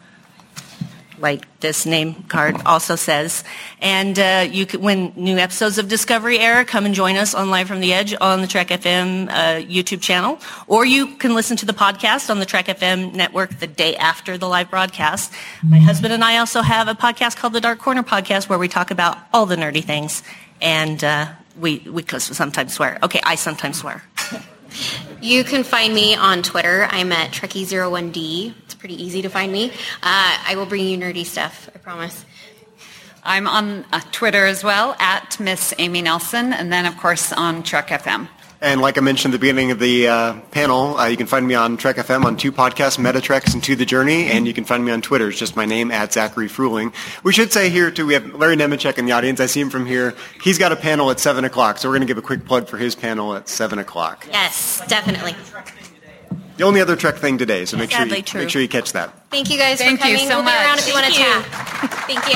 like this name card also says. And uh, you can, when new episodes of Discovery air, come and join us on Live from the Edge on the Trek FM uh, YouTube channel. Or you can listen to the podcast on the Trek FM network the day after the live broadcast. My husband and I also have a podcast called the Dark Corner Podcast where we talk about all the nerdy things. And uh, we, we sometimes swear. Okay, I sometimes swear. [LAUGHS] You can find me on Twitter. I'm at Trekkie01D. It's pretty easy to find me. Uh, I will bring you nerdy stuff, I promise. I'm on uh, Twitter as well, at Miss Amy Nelson, and then, of course, on Trek FM. And like I mentioned at the beginning of the uh, panel, uh, you can find me on Trek FM on two podcasts, Meta Treks and To the Journey, and you can find me on Twitter. It's just my name, at Zachary Fruhling. We should say here, too, we have Larry Nemecek in the audience. I see him from here. He's got a panel at 7 o'clock, so we're going to give a quick plug for his panel at 7 o'clock. Yes, definitely. The only other Trek thing today, so make sure, you, true. make sure you catch that. Thank you guys Thank for you coming. so we'll be around if you want to Thank chat. Thank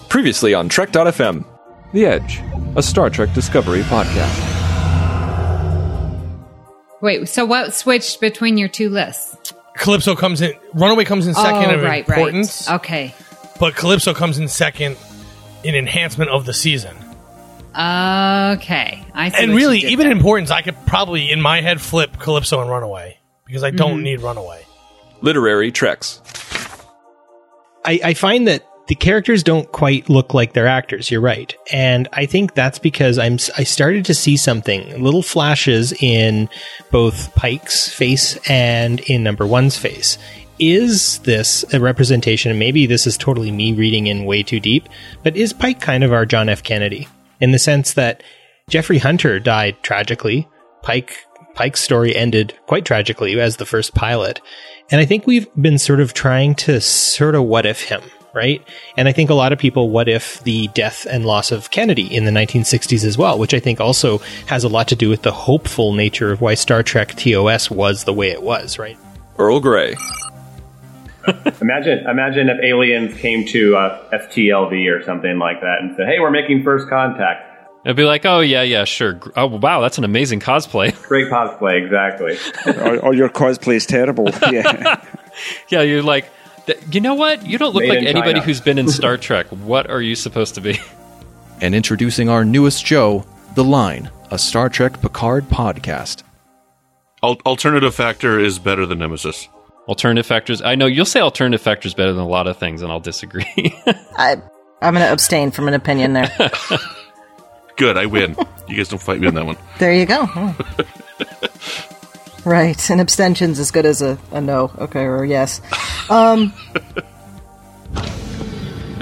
you. Previously on Trek.fm, The Edge, a Star Trek Discovery podcast. Wait, so what switched between your two lists? Calypso comes in. Runaway comes in second oh, in right, importance, right. Okay. but Calypso comes in second in enhancement of the season. Okay. I see. and what really, you did even there. in importance, I could probably in my head flip Calypso and Runaway because I don't Mhm. need Runaway. Literary Treks. I, I find that the characters don't quite look like their actors. You're right, and I think that's because I'm I started to see something, little flashes in both Pike's face and in Number One's face. Is this a representation? And maybe this is totally me reading in way too deep, but is Pike kind of our John F. Kennedy in the sense that Jeffrey Hunter died tragically? Pike Pike's story ended quite tragically as the first pilot. And I think we've been sort of trying to sort of what if him, right? And I think a lot of people what if the death and loss of Kennedy in the 1960s as well, which I think also has a lot to do with the hopeful nature of why Star Trek TOS was the way it was, right? Earl Grey. [LAUGHS] imagine, imagine if aliens came to uh, STLV or something like that and said, "Hey, we're making first contact." It'd be like, oh yeah, yeah, sure. Oh wow, that's an amazing cosplay. [LAUGHS] Great cosplay, exactly. [LAUGHS] or, or your is terrible. Yeah. yeah, you're like, th- you know what? You don't look Made like anybody China. who's been in [LAUGHS] Star Trek. What are you supposed to be? [LAUGHS] And introducing our newest show, The Line, a Star Trek Picard podcast. Al- alternative factor is better than Nemesis. Alternative factors. I know you'll say alternative factors better than a lot of things, and I'll disagree. [LAUGHS] I, I'm going to abstain from an opinion there. Good, I win. you guys don't fight me on that one. there you go. Right, an abstention's as good as a, a no, okay, or a yes. Um, [LAUGHS]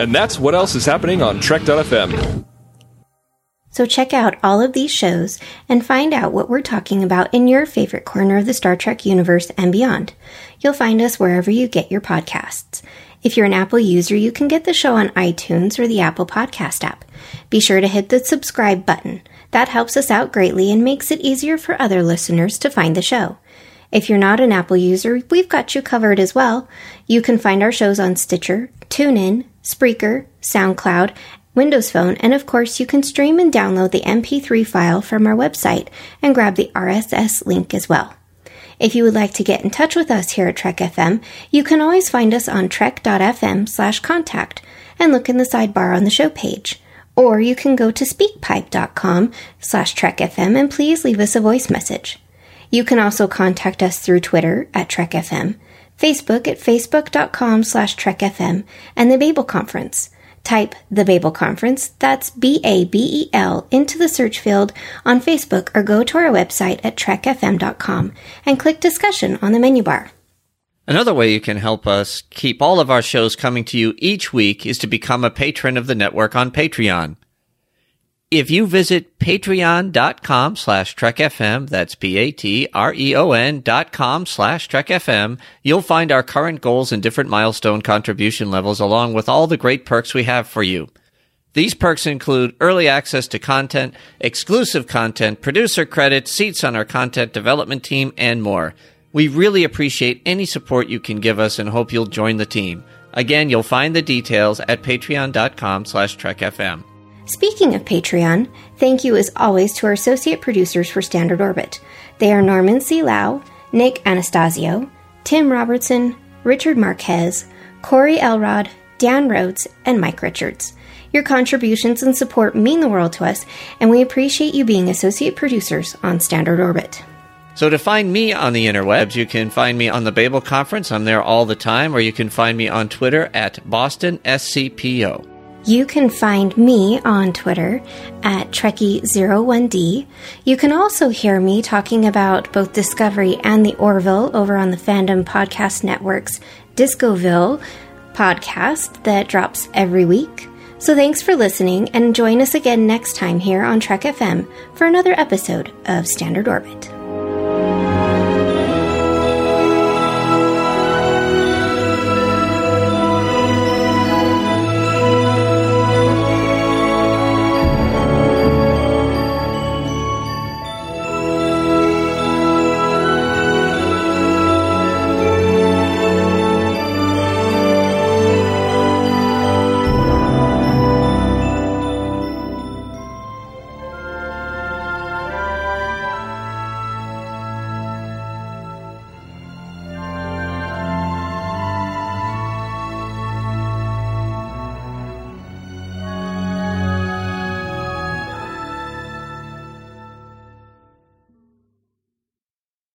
And that's what else is happening on Trek.fm. So check out all of these shows and find out what we're talking about in your favorite corner of the Star Trek universe and beyond. You'll find us wherever you get your podcasts. If you're an Apple user, you can get the show on iTunes or the Apple Podcast app. Be sure to hit the subscribe button. That helps us out greatly and makes it easier for other listeners to find the show. If you're not an Apple user, we've got you covered as well. You can find our shows on Stitcher, TuneIn, Spreaker, SoundCloud, Windows Phone, and of course, you can stream and download the MP3 file from our website and grab the RSS link as well. If you would like to get in touch with us here at Trek FM, you can always find us on trek.fm slash contact and look in the sidebar on the show page. Or you can go to speakpipe.com slash trekfm and please leave us a voice message. You can also contact us through Twitter at TrekFM, Facebook at facebook.com slash trekfm, and the Babel Conference. Type the Babel Conference, that's B-A-B-E-L, into the search field on Facebook or go to our website at trekfm.com and click discussion on the menu bar. Another way you can help us keep all of our shows coming to you each week is to become a patron of the network on Patreon. If you visit patreon.com slash trekfm, that's P-A-T-R-E-O-N dot com slash trekfm, you'll find our current goals and different milestone contribution levels along with all the great perks we have for you. These perks include early access to content, exclusive content, producer credits, seats on our content development team, and more. We really appreciate any support you can give us and hope you'll join the team. Again, you'll find the details at patreon.com slash trekfm. Speaking of Patreon, thank you as always to our associate producers for Standard Orbit. They are Norman C. Lao, Nick Anastassiou, Tim Robertson, Richard Marquez, Corey Elrod, Dan Rhodes, and Mike Richards. Your contributions and support mean the world to us, and we appreciate you being associate producers on Standard Orbit. So to find me on the interwebs, you can find me on the Babel Conference. I'm there all the time, or you can find me on Twitter at Boston SCPO. You can find me on Twitter at Trekkie01D. You can also hear me talking about both Discovery and the Orville over on the Fandom Podcast Network's Discoville podcast that drops every week. So thanks for listening and join us again next time here on Trek FM for another episode of Standard Orbit. Bye.